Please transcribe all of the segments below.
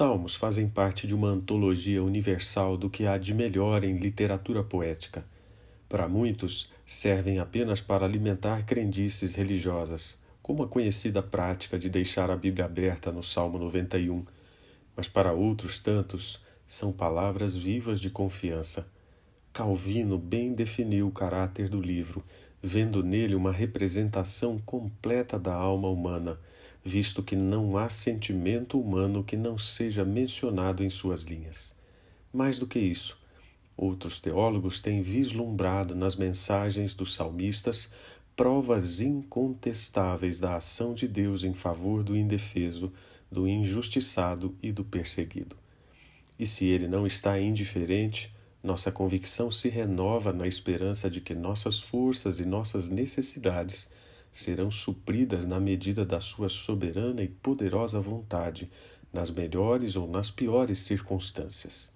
salmos fazem parte de uma antologia universal do que há de melhor em literatura poética. Para muitos, servem apenas para alimentar crendices religiosas, como a conhecida prática de deixar a Bíblia aberta no Salmo 91. Mas para outros tantos, são palavras vivas de confiança. Calvino bem definiu o caráter do livro, vendo nele uma representação completa da alma humana visto que não há sentimento humano que não seja mencionado em suas linhas. Mais do que isso, outros teólogos têm vislumbrado nas mensagens dos salmistas provas incontestáveis da ação de Deus em favor do indefeso, do injustiçado e do perseguido. E se ele não está indiferente, nossa convicção se renova na esperança de que nossas forças e nossas necessidades serão supridas na medida da sua soberana e poderosa vontade, nas melhores ou nas piores circunstâncias.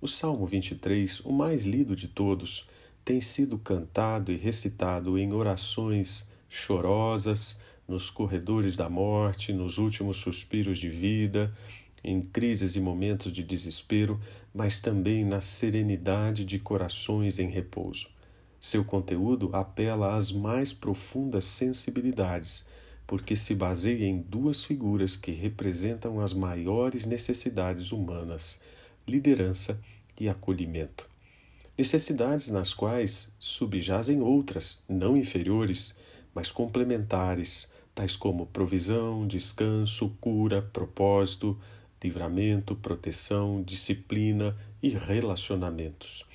O Salmo 23, o mais lido de todos, tem sido cantado e recitado em orações chorosas, nos corredores da morte, nos últimos suspiros de vida, em crises e momentos de desespero, mas também na serenidade de corações em repouso. Seu conteúdo apela às mais profundas sensibilidades, porque se baseia em duas figuras que representam as maiores necessidades humanas: liderança e acolhimento. Necessidades nas quais subjazem outras, não inferiores, mas complementares, tais como provisão, descanso, cura, propósito, livramento, proteção, disciplina e relacionamentos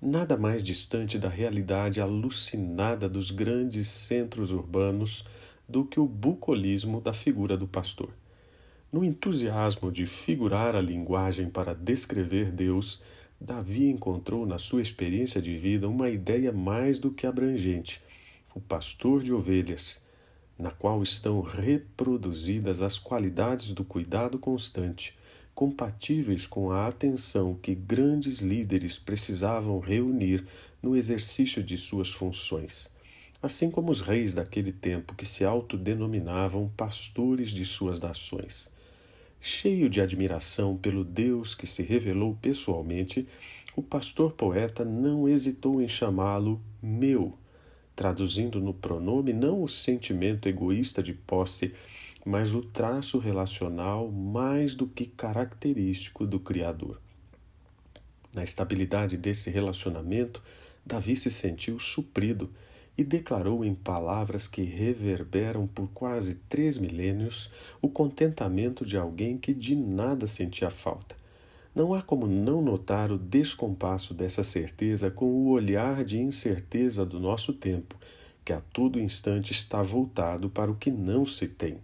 nada mais distante da realidade alucinada dos grandes centros urbanos do que o bucolismo da figura do pastor. No entusiasmo de figurar a linguagem para descrever Deus, Davi encontrou na sua experiência de vida uma ideia mais do que abrangente: o pastor de ovelhas, na qual estão reproduzidas as qualidades do cuidado constante, compatíveis com a atenção que grandes líderes precisavam reunir no exercício de suas funções, assim como os reis daquele tempo que se autodenominavam pastores de suas nações. Cheio de admiração pelo Deus que se revelou pessoalmente, o pastor poeta não hesitou em chamá-lo meu, traduzindo no pronome não o sentimento egoísta de posse mas o traço relacional mais do que característico do Criador. Na estabilidade desse relacionamento, Davi se sentiu suprido e declarou em palavras que reverberam por quase três milênios o contentamento de alguém que de nada sentia falta. Não há como não notar o descompasso dessa certeza com o olhar de incerteza do nosso tempo, que a todo instante está voltado para o que não se tem.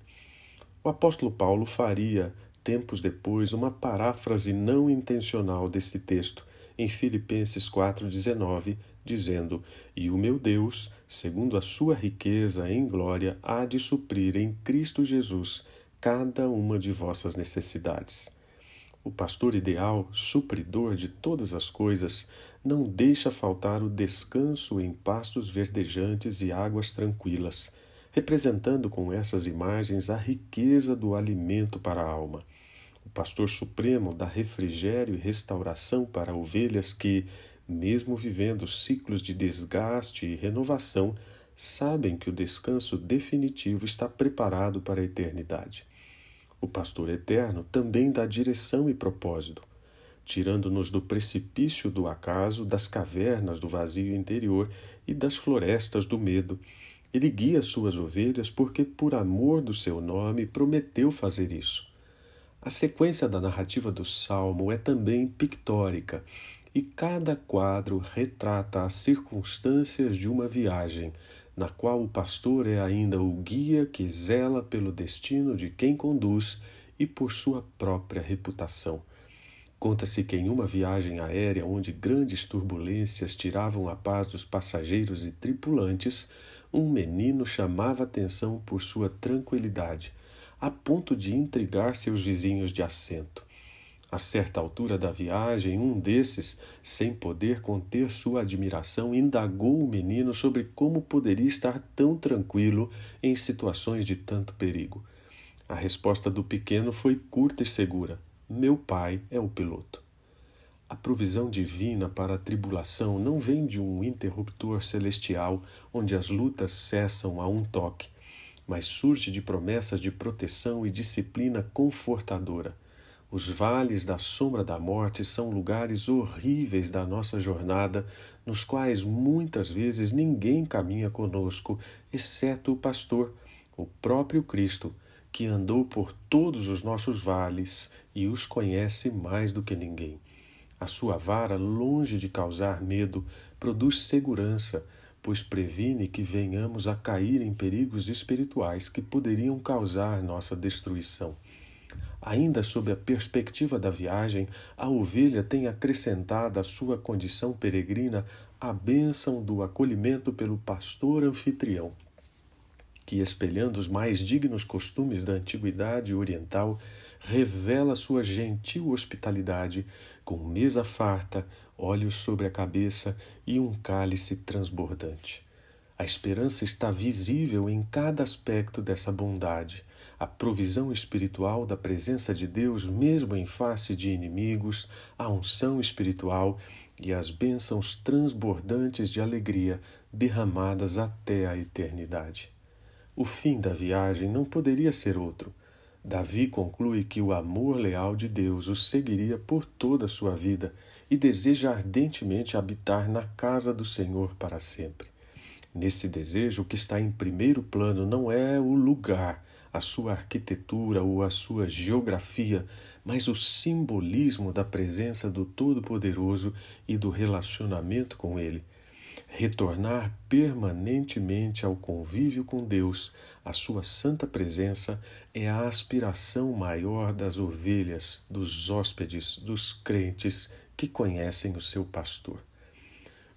O apóstolo Paulo faria, tempos depois, uma paráfrase não intencional desse texto em Filipenses 4,19, dizendo: E o meu Deus, segundo a sua riqueza em glória, há de suprir em Cristo Jesus cada uma de vossas necessidades. O pastor ideal, supridor de todas as coisas, não deixa faltar o descanso em pastos verdejantes e águas tranquilas representando com essas imagens a riqueza do alimento para a alma. O pastor supremo dá refrigério e restauração para ovelhas que, mesmo vivendo ciclos de desgaste e renovação, sabem que o descanso definitivo está preparado para a eternidade. O pastor eterno também dá direção e propósito, tirando-nos do precipício do acaso, das cavernas do vazio interior e das florestas do medo ele guia suas ovelhas porque, por amor do seu nome, prometeu fazer isso. A sequência da narrativa do salmo é também pictórica e cada quadro retrata as circunstâncias de uma viagem, na qual o pastor é ainda o guia que zela pelo destino de quem conduz e por sua própria reputação. Conta-se que em uma viagem aérea onde grandes turbulências tiravam a paz dos passageiros e tripulantes, um menino chamava atenção por sua tranquilidade, a ponto de intrigar seus vizinhos de assento. A certa altura da viagem, um desses, sem poder conter sua admiração, indagou o menino sobre como poderia estar tão tranquilo em situações de tanto perigo. A resposta do pequeno foi curta e segura: meu Pai é o piloto. A provisão divina para a tribulação não vem de um interruptor celestial onde as lutas cessam a um toque, mas surge de promessas de proteção e disciplina confortadora. Os vales da sombra da morte são lugares horríveis da nossa jornada, nos quais muitas vezes ninguém caminha conosco, exceto o pastor, o próprio Cristo, que andou por todos os nossos vales e os conhece mais do que ninguém. A sua vara, longe de causar medo, produz segurança, pois previne que venhamos a cair em perigos espirituais que poderiam causar nossa destruição. Ainda sob a perspectiva da viagem, a ovelha tem acrescentado à sua condição peregrina a bênção do acolhimento pelo pastor anfitrião, que, espelhando os mais dignos costumes da antiguidade oriental, revela sua gentil hospitalidade, com mesa farta, olhos sobre a cabeça e um cálice transbordante. A esperança está visível em cada aspecto dessa bondade, a provisão espiritual da presença de Deus, mesmo em face de inimigos, a unção espiritual e as bênçãos transbordantes de alegria derramadas até a eternidade. O fim da viagem não poderia ser outro Davi conclui que o amor leal de Deus o seguiria por toda a sua vida e deseja ardentemente habitar na casa do Senhor para sempre. Nesse desejo, o que está em primeiro plano não é o lugar, a sua arquitetura ou a sua geografia, mas o simbolismo da presença do Todo-Poderoso e do relacionamento com Ele retornar permanentemente ao convívio com Deus, a sua santa presença, é a aspiração maior das ovelhas, dos hóspedes, dos crentes que conhecem o seu pastor.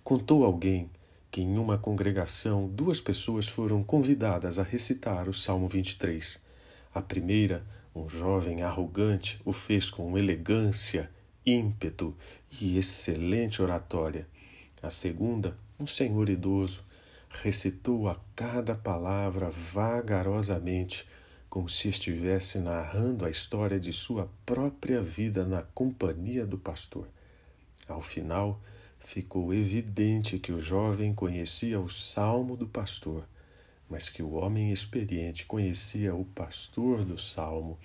Contou alguém que em uma congregação duas pessoas foram convidadas a recitar o Salmo 23. A primeira, um jovem arrogante, o fez com elegância, ímpeto e excelente oratória. A segunda, um senhor idoso recitou a cada palavra vagarosamente, como se estivesse narrando a história de sua própria vida na companhia do pastor. Ao final, ficou evidente que o jovem conhecia o salmo do pastor, mas que o homem experiente conhecia o pastor do salmo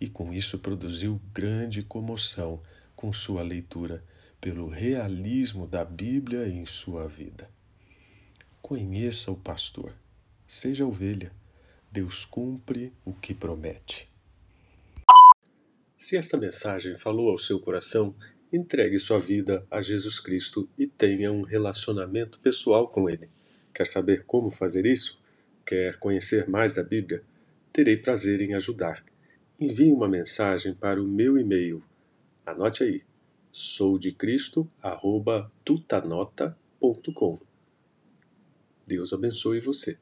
e com isso produziu grande comoção com sua leitura pelo realismo da Bíblia em sua vida. Conheça o pastor, seja ovelha, Deus cumpre o que promete. Se esta mensagem falou ao seu coração, entregue sua vida a Jesus Cristo e tenha um relacionamento pessoal com Ele. Quer saber como fazer isso? Quer conhecer mais da Bíblia? Terei prazer em ajudar. Envie uma mensagem para o meu e-mail. Anote aí soudecristo@tutanota.com. Deus abençoe você.